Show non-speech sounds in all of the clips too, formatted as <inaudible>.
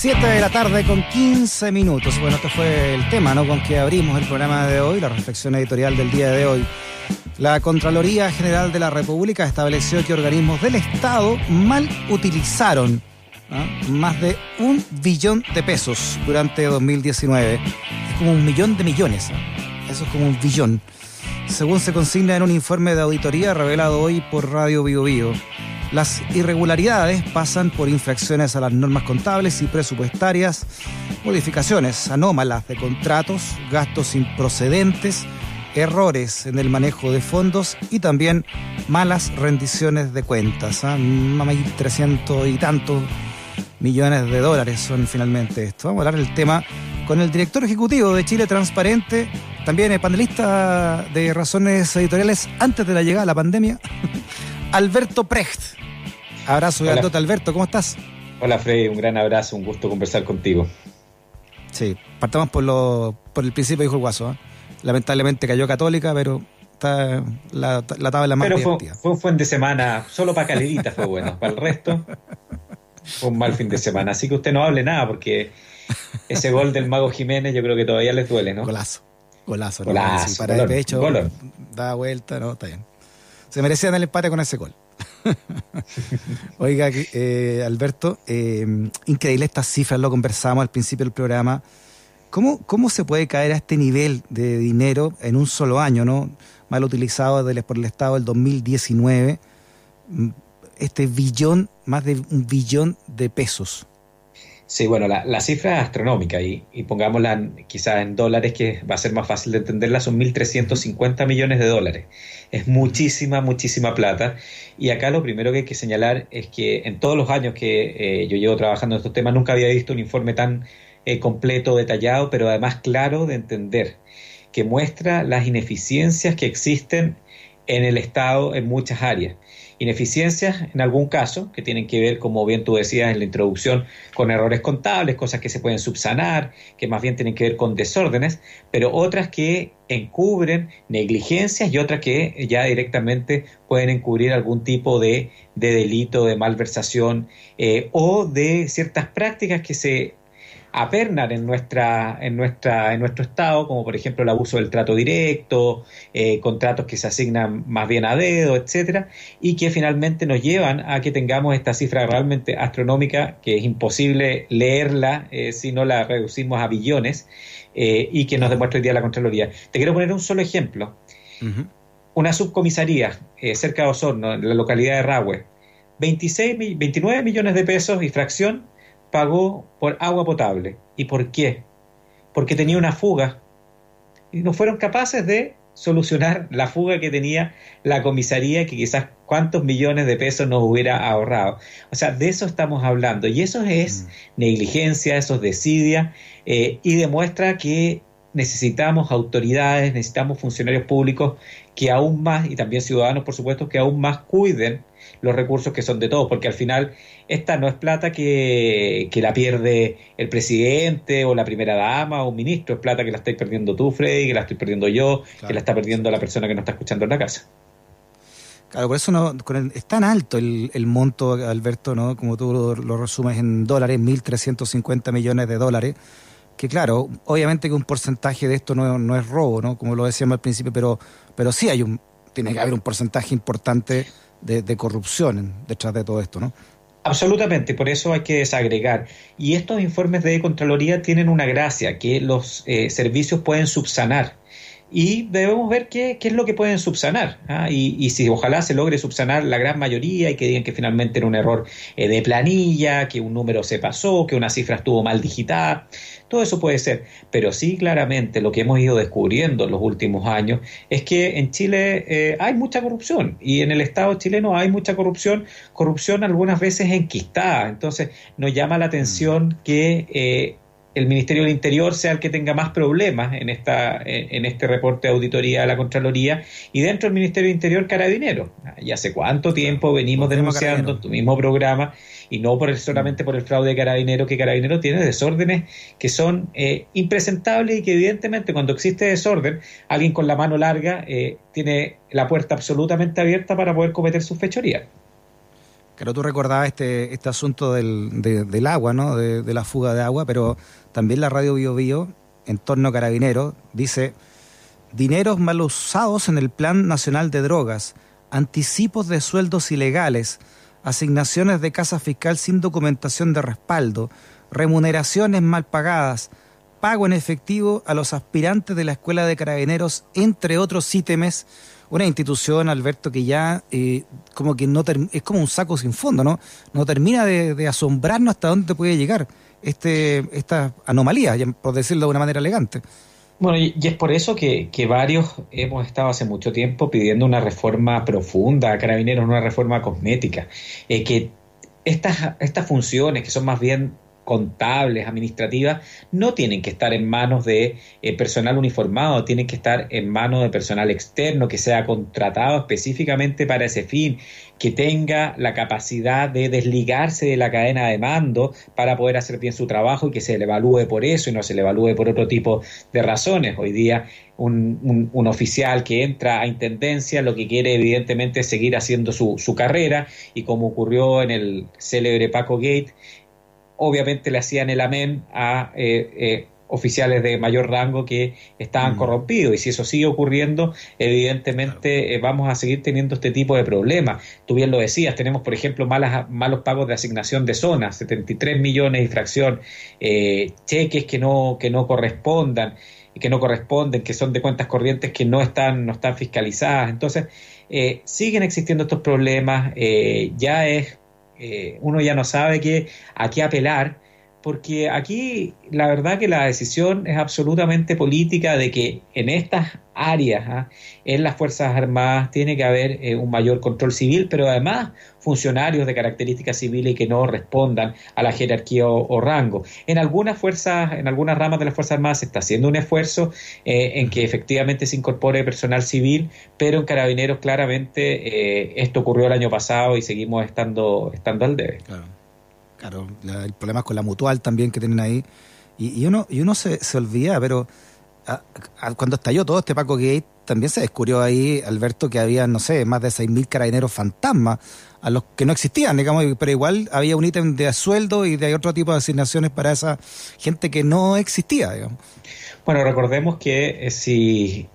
7 de la tarde con 15 minutos. Bueno, este fue el tema ¿no? con que abrimos el programa de hoy, la reflexión editorial del día de hoy. La Contraloría General de la República estableció que organismos del Estado mal utilizaron ¿ah? más de un billón de pesos durante 2019. Es como un millón de millones. Eso es como un billón. Según se consigna en un informe de auditoría revelado hoy por Radio Bio Bio. Las irregularidades pasan por infracciones a las normas contables y presupuestarias, modificaciones anómalas de contratos, gastos improcedentes, errores en el manejo de fondos y también malas rendiciones de cuentas. ¿ah? De 300 y tantos millones de dólares son finalmente esto. Vamos a hablar del tema con el director ejecutivo de Chile Transparente, también el panelista de Razones Editoriales antes de la llegada de la pandemia, <laughs> Alberto Precht. Abrazo grandote, Alberto, ¿cómo estás? Hola, Freddy, un gran abrazo, un gusto conversar contigo. Sí, partamos por, lo, por el principio, dijo el Guaso. ¿eh? Lamentablemente cayó Católica, pero está la, la tabla más Pero fue, fue, un fin de semana, solo para Calerita fue bueno, para el resto fue un mal fin de semana. Así que usted no hable nada, porque ese gol del Mago Jiménez yo creo que todavía les duele, ¿no? Golazo, golazo. Golazo, ¿no? para el pecho, da vuelta, ¿no? Está bien. Se merecían el empate con ese gol. <laughs> Oiga, eh, Alberto, eh, increíble estas cifras, lo conversamos al principio del programa. ¿Cómo, ¿Cómo se puede caer a este nivel de dinero en un solo año, no? Mal utilizado por el Estado del 2019, este billón, más de un billón de pesos. Sí, bueno, la, la cifra es astronómica y, pongámosla quizás en dólares, que va a ser más fácil de entenderla, son 1.350 millones de dólares. Es muchísima, muchísima plata. Y acá lo primero que hay que señalar es que en todos los años que eh, yo llevo trabajando en estos temas nunca había visto un informe tan eh, completo, detallado, pero además claro de entender, que muestra las ineficiencias que existen en el Estado en muchas áreas ineficiencias en algún caso, que tienen que ver, como bien tú decías en la introducción, con errores contables, cosas que se pueden subsanar, que más bien tienen que ver con desórdenes, pero otras que encubren negligencias y otras que ya directamente pueden encubrir algún tipo de, de delito, de malversación eh, o de ciertas prácticas que se apernan en nuestra, en nuestra, en nuestro estado, como por ejemplo el abuso del trato directo, eh, contratos que se asignan más bien a dedo, etcétera, y que finalmente nos llevan a que tengamos esta cifra realmente astronómica, que es imposible leerla eh, si no la reducimos a billones, eh, y que nos demuestra hoy día la Contraloría. Te quiero poner un solo ejemplo. Una subcomisaría cerca de Osorno, en la localidad de Rahue, 26, 29 millones de pesos y fracción pagó por agua potable. ¿Y por qué? Porque tenía una fuga. Y no fueron capaces de solucionar la fuga que tenía la comisaría, que quizás cuántos millones de pesos nos hubiera ahorrado. O sea, de eso estamos hablando. Y eso es mm. negligencia, eso es desidia, eh, y demuestra que necesitamos autoridades, necesitamos funcionarios públicos que aún más, y también ciudadanos, por supuesto, que aún más cuiden los recursos que son de todos, porque al final esta no es plata que, la pierde el presidente o la primera dama o un ministro, es plata que la estáis perdiendo tú, Freddy, que la estoy perdiendo yo, que la está perdiendo la persona que nos está escuchando en la casa. Claro, por eso no, es tan alto el, monto, Alberto, ¿no? como tú lo, resumes en dólares, 1.350 millones de dólares, que claro, obviamente que un porcentaje de esto no, no es robo, ¿no? como lo decíamos al principio, pero, pero sí hay un, tiene que haber un porcentaje importante de, corrupción detrás de todo esto, ¿no? Absolutamente, por eso hay que desagregar. Y estos informes de Contraloría tienen una gracia, que los eh, servicios pueden subsanar. Y debemos ver qué, qué es lo que pueden subsanar. ¿ah? Y, y, si ojalá se logre subsanar la gran mayoría y que digan que finalmente era un error eh, de planilla, que un número se pasó, que una cifra estuvo mal digitada. Todo eso puede ser, pero sí claramente lo que hemos ido descubriendo en los últimos años es que en Chile eh, hay mucha corrupción y en el Estado chileno hay mucha corrupción, corrupción algunas veces enquistada. Entonces nos llama la atención que eh, el Ministerio del Interior sea el que tenga más problemas en, esta, en este reporte de auditoría de la Contraloría y dentro del Ministerio del Interior Carabinero. ¿Y hace cuánto tiempo venimos denunciando tu mismo programa y no por el, solamente por el fraude de Carabinero, que Carabinero tiene desórdenes que son eh, impresentables y que evidentemente cuando existe desorden, alguien con la mano larga eh, tiene la puerta absolutamente abierta para poder cometer sus fechorías. Claro, tú recordabas este, este asunto del, del agua, ¿no? De, la fuga de agua, pero también la radio Bio Bio, en torno a Carabineros, dice dineros mal usados en el Plan Nacional de Drogas, anticipos de sueldos ilegales, asignaciones de casa fiscal sin documentación de respaldo, remuneraciones mal pagadas, pago en efectivo a los aspirantes de la Escuela de Carabineros, entre otros ítems una institución, Alberto, que ya eh, como que no es como un saco sin fondo, ¿no? No termina de, asombrarnos hasta dónde puede llegar este esta anomalía, por decirlo de una manera elegante. Bueno, y, es por eso que, que, varios hemos estado hace mucho tiempo pidiendo una reforma profunda a Carabineros, una reforma cosmética, eh, que estas, estas funciones que son más bien contables, administrativas, no tienen que estar en manos de eh, personal uniformado, tienen que estar en manos de personal externo que sea contratado específicamente para ese fin, que tenga la capacidad de desligarse de la cadena de mando para poder hacer bien su trabajo y que se le evalúe por eso y no se le evalúe por otro tipo de razones. Hoy día un, oficial que entra a intendencia lo que quiere evidentemente es seguir haciendo su, su carrera y como ocurrió en el célebre Paco Gate, obviamente le hacían el amén a eh, eh, oficiales de mayor rango que estaban mm. corrompidos. Y si eso sigue ocurriendo, evidentemente eh, vamos a seguir teniendo este tipo de problemas. Tú bien lo decías, tenemos, por ejemplo, malas, malos pagos de asignación de zonas, 73 millones de fracción, cheques que no, que no correspondan y que no corresponden, que son de cuentas corrientes que no están, no están fiscalizadas. Entonces, siguen existiendo estos problemas, ya es eh, uno ya no sabe qué, a qué apelar, porque aquí la verdad que la decisión es absolutamente política de que en estas áreas, ¿ah? en las Fuerzas Armadas, tiene que haber eh, un mayor control civil, pero además funcionarios de características civiles que no respondan a la jerarquía o, rango. En algunas fuerzas, en algunas ramas de las Fuerzas Armadas se está haciendo un esfuerzo eh, en que efectivamente se incorpore personal civil, pero en Carabineros claramente eh, esto ocurrió el año pasado y seguimos estando, estando al debe. Claro, claro el problema es con la mutual también que tienen ahí. Y, uno, y uno se, se olvida, pero cuando estalló todo este Paco Gate, también se descubrió ahí, Alberto, que había, no sé, más de 6.000 carabineros fantasmas, a los que no existían, digamos, pero igual había un ítem de sueldo y de otro tipo de asignaciones para esa gente que no existía, digamos. Bueno, recordemos que eh, si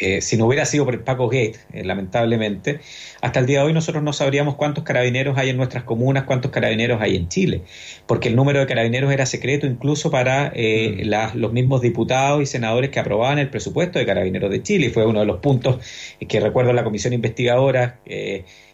eh, si no hubiera sido por el Paco Gate, eh, lamentablemente, hasta el día de hoy nosotros no sabríamos cuántos carabineros hay en nuestras comunas, cuántos carabineros hay en Chile, porque el número de carabineros era secreto incluso para eh, mm. los mismos diputados y senadores que aprobaban el presupuesto de carabineros de Chile, y fue uno de los puntos que recuerdo la comisión investigadora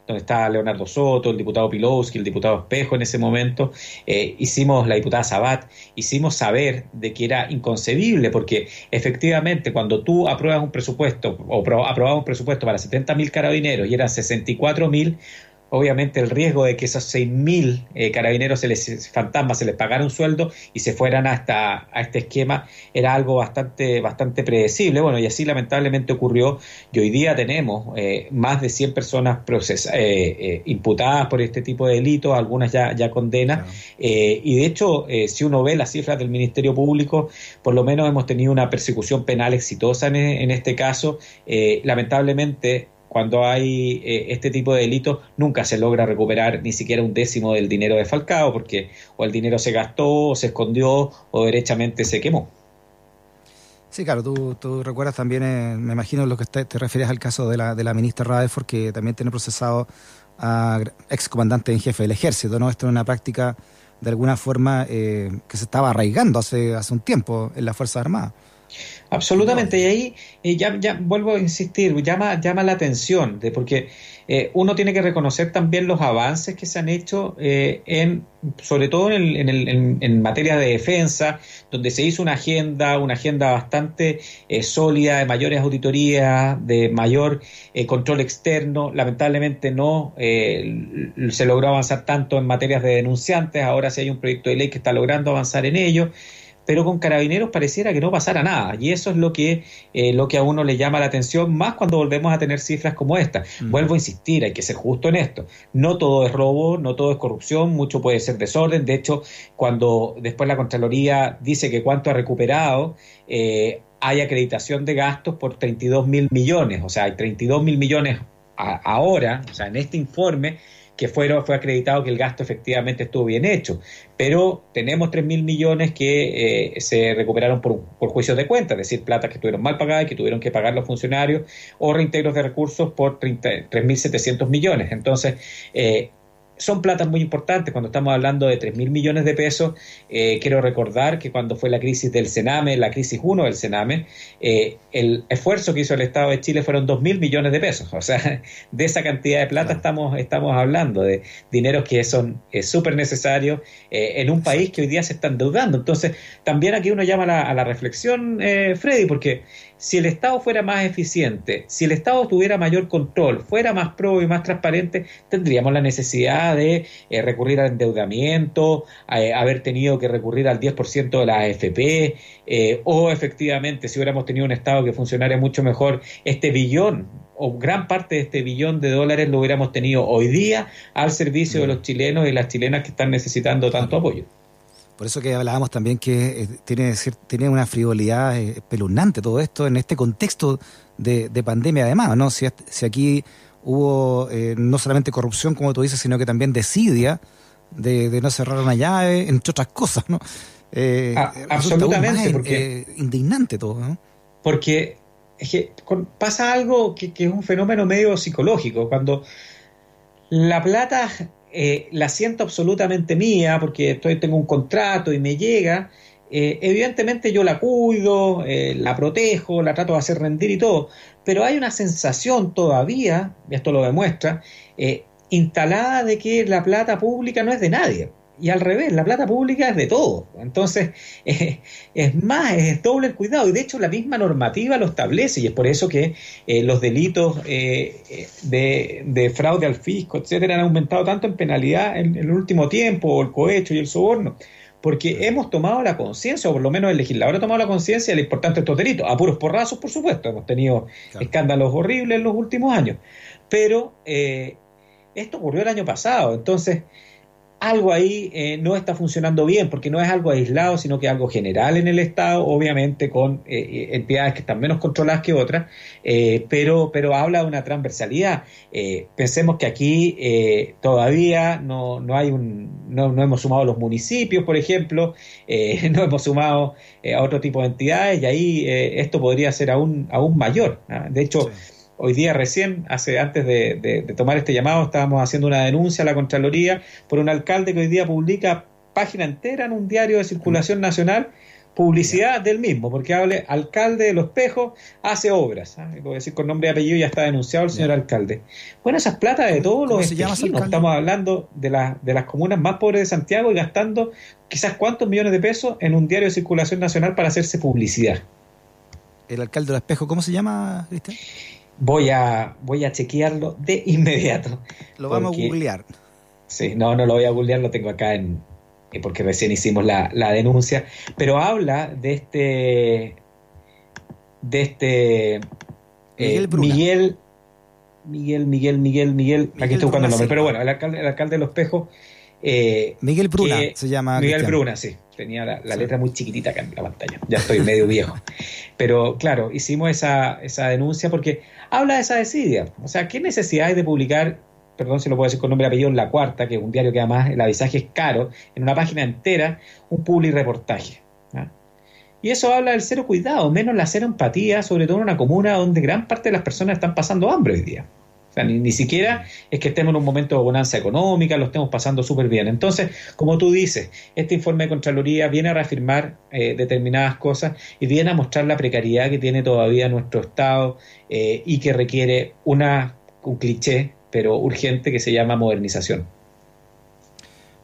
donde estaba Leonardo Soto, el diputado Pilowski, el diputado Espejo en ese momento, eh, hicimos, la diputada Sabat, hicimos saber de que era inconcebible, porque efectivamente cuando tú apruebas un presupuesto, o aprobabas un presupuesto para 70 mil carabineros y eran 64 mil, obviamente el riesgo de que esos 6.000 eh, carabineros se les, fantasmas se les pagara un sueldo y se fueran hasta a este esquema era algo bastante, bastante predecible. Bueno, y así lamentablemente ocurrió y hoy día tenemos eh, más de 100 personas eh, imputadas por este tipo de delitos, algunas ya, ya condenas. y de hecho, si uno ve las cifras del Ministerio Público, por lo menos hemos tenido una persecución penal exitosa en, en este caso. lamentablemente, cuando hay eh, este tipo de delitos nunca se logra recuperar ni siquiera un décimo del dinero defalcado porque o el dinero se gastó o se escondió o derechamente se quemó. Sí, claro, tú, recuerdas también, eh, me imagino lo que te, refieres al caso de la, de la ministra Radeford, que también tiene procesado a ex comandante en jefe del ejército, ¿no? Esto es una práctica de alguna forma eh, que se estaba arraigando hace, hace un tiempo en las Fuerzas Armadas. Absolutamente, y ahí eh, ya, ya vuelvo a insistir, llama, llama la atención, de porque eh, uno tiene que reconocer también los avances que se han hecho, eh, en, sobre todo en, en, en, materia de defensa, donde se hizo una agenda, una agenda bastante sólida, de mayores auditorías, de mayor control externo. Lamentablemente no se logró avanzar tanto en materias de denunciantes, ahora sí hay un proyecto de ley que está logrando avanzar en ello pero con carabineros pareciera que no pasara nada. Y eso es lo que, eh, lo que a uno le llama la atención, más cuando volvemos a tener cifras como esta. Vuelvo a insistir, hay que ser justo en esto. No todo es robo, no todo es corrupción, mucho puede ser desorden. De hecho, cuando después la Contraloría dice que cuánto ha recuperado, eh, hay acreditación de gastos por 32 mil millones. O sea, hay 32 mil millones ahora, o sea, en este informe que fueron, fue acreditado que el gasto efectivamente estuvo bien hecho. Pero tenemos 3 mil millones que eh, se recuperaron por, por juicios de cuenta, es decir, plata que estuvieron mal pagadas y que tuvieron que pagar los funcionarios, o reintegros de recursos por 3.700 millones. Entonces, eh, son platas muy importantes. Cuando estamos hablando de 3 mil millones de pesos, eh, quiero recordar que cuando fue la crisis del Sename, la crisis 1 del Sename, eh, el esfuerzo que hizo el Estado de Chile fueron 2 mil millones de pesos. O sea, <laughs> de esa cantidad de plata estamos, estamos hablando, de dineros que son eh, súper necesarios en un país que hoy día se está endeudando. Entonces, también aquí uno llama a la, a la reflexión, Freddy, porque si el Estado fuera más eficiente, si el Estado tuviera mayor control, fuera más pro y más transparente, tendríamos la necesidad de eh, recurrir al endeudamiento, eh, haber tenido que recurrir al 10% de la AFP, eh, o efectivamente, si hubiéramos tenido un Estado que funcionara mucho mejor, este billón o gran parte de este billón de dólares lo hubiéramos tenido hoy día al servicio de los chilenos y las chilenas que están necesitando tanto apoyo. Por eso que hablábamos también que eh, tiene, tiene una frivolidad eh, espeluznante todo esto en este contexto de, pandemia además, ¿no? Si, si aquí hubo eh, no solamente corrupción, como tú dices, sino que también desidia de, no cerrar una llave, entre otras cosas, ¿no? absolutamente, porque indignante todo, ¿no? Porque pasa algo que, que, es un fenómeno medio psicológico, cuando la plata eh, la siento absolutamente mía porque estoy, tengo un contrato y me llega, eh, evidentemente yo la cuido, eh, la protejo, la trato de hacer rendir y todo, pero hay una sensación todavía, y esto lo demuestra, instalada de que la plata pública no es de nadie y al revés, la plata pública es de todo. Entonces, <laughs> eh, es más, es doble el cuidado. Y de hecho, la misma normativa lo establece. Y es por eso que eh, los delitos eh, de, fraude al fisco, etcétera, han aumentado tanto en penalidad en, el último tiempo, el cohecho y el soborno. Porque hemos tomado la conciencia, o por lo menos el legislador ha tomado la conciencia de la importancia de estos delitos. A puros porrazos, por supuesto. Hemos tenido escándalos horribles en los últimos años. Pero esto ocurrió el año pasado. Entonces, algo ahí eh, no está funcionando bien, porque no es algo aislado, sino que algo general en el Estado, obviamente con eh, eh, entidades que están menos controladas que otras, pero, pero habla de una transversalidad. pensemos que aquí todavía no, no hay un, no, no, hemos sumado los municipios, por ejemplo, <laughs> no hemos sumado a otro tipo de entidades y ahí esto podría ser aún, aún mayor. De hecho, Hoy día recién, hace antes de, tomar este llamado, estábamos haciendo una denuncia a la Contraloría por un alcalde que hoy día publica página entera en un diario de circulación nacional publicidad del mismo, porque hable alcalde de Los Pejos hace obras. ¿ah? Voy a decir con nombre y apellido, ya está denunciado el señor alcalde. Bueno, esas platas de todos los estamos hablando de, de las comunas más pobres de Santiago y gastando quizás cuántos millones de pesos en un diario de circulación nacional para hacerse publicidad. ¿El alcalde de Los Pejos cómo se llama, Cristian? Voy a, voy a chequearlo de inmediato. Lo vamos a googlear. Sí, no, no lo voy a googlear, lo tengo acá en eh, porque recién hicimos la, denuncia, pero habla de este de este eh, Miguel, Miguel, Miguel, Miguel, Miguel, aquí estoy buscando el nombre, pero bueno, el alcalde, el alcalde de Los Pejos eh, Miguel Bruna se llama. Miguel Bruna, sí. Tenía la, letra muy chiquitita acá en la pantalla. Ya estoy medio viejo. <laughs> Pero claro, hicimos esa, esa denuncia porque habla de esa desidia. O sea, ¿qué necesidad hay de publicar, perdón si lo puedo decir con nombre y apellido, en La Cuarta, que es un diario que además el avisaje es caro, en una página entera, un public reportaje? ¿ah? Y eso habla del cero cuidado, menos la cero empatía, sobre todo en una comuna donde gran parte de las personas están pasando hambre hoy día. O sea, ni, siquiera es que estemos en un momento de bonanza económica, lo estemos pasando súper bien. Entonces, como tú dices, este informe de Contraloría viene a reafirmar eh, determinadas cosas y viene a mostrar la precariedad que tiene todavía nuestro Estado eh, y que requiere una, un cliché, pero urgente, que se llama modernización.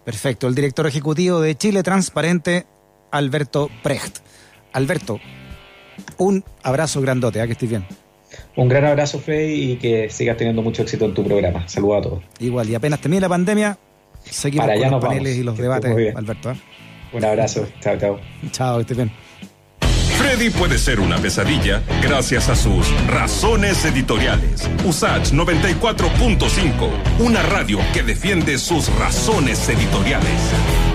Perfecto. El director ejecutivo de Chile Transparente, Alberto Precht. Alberto, un abrazo grandote, ¿a ¿ah? que estés bien. Un gran abrazo, Freddy, y que sigas teniendo mucho éxito en tu programa. Saludos a todos. Igual, y apenas termine la pandemia, seguimos con los paneles y los debates, Alberto. ¿eh? Un abrazo. Chao, chao. Chao, estés bien. Freddy puede ser una pesadilla gracias a sus razones editoriales. Usage 94.5, una radio que defiende sus razones editoriales.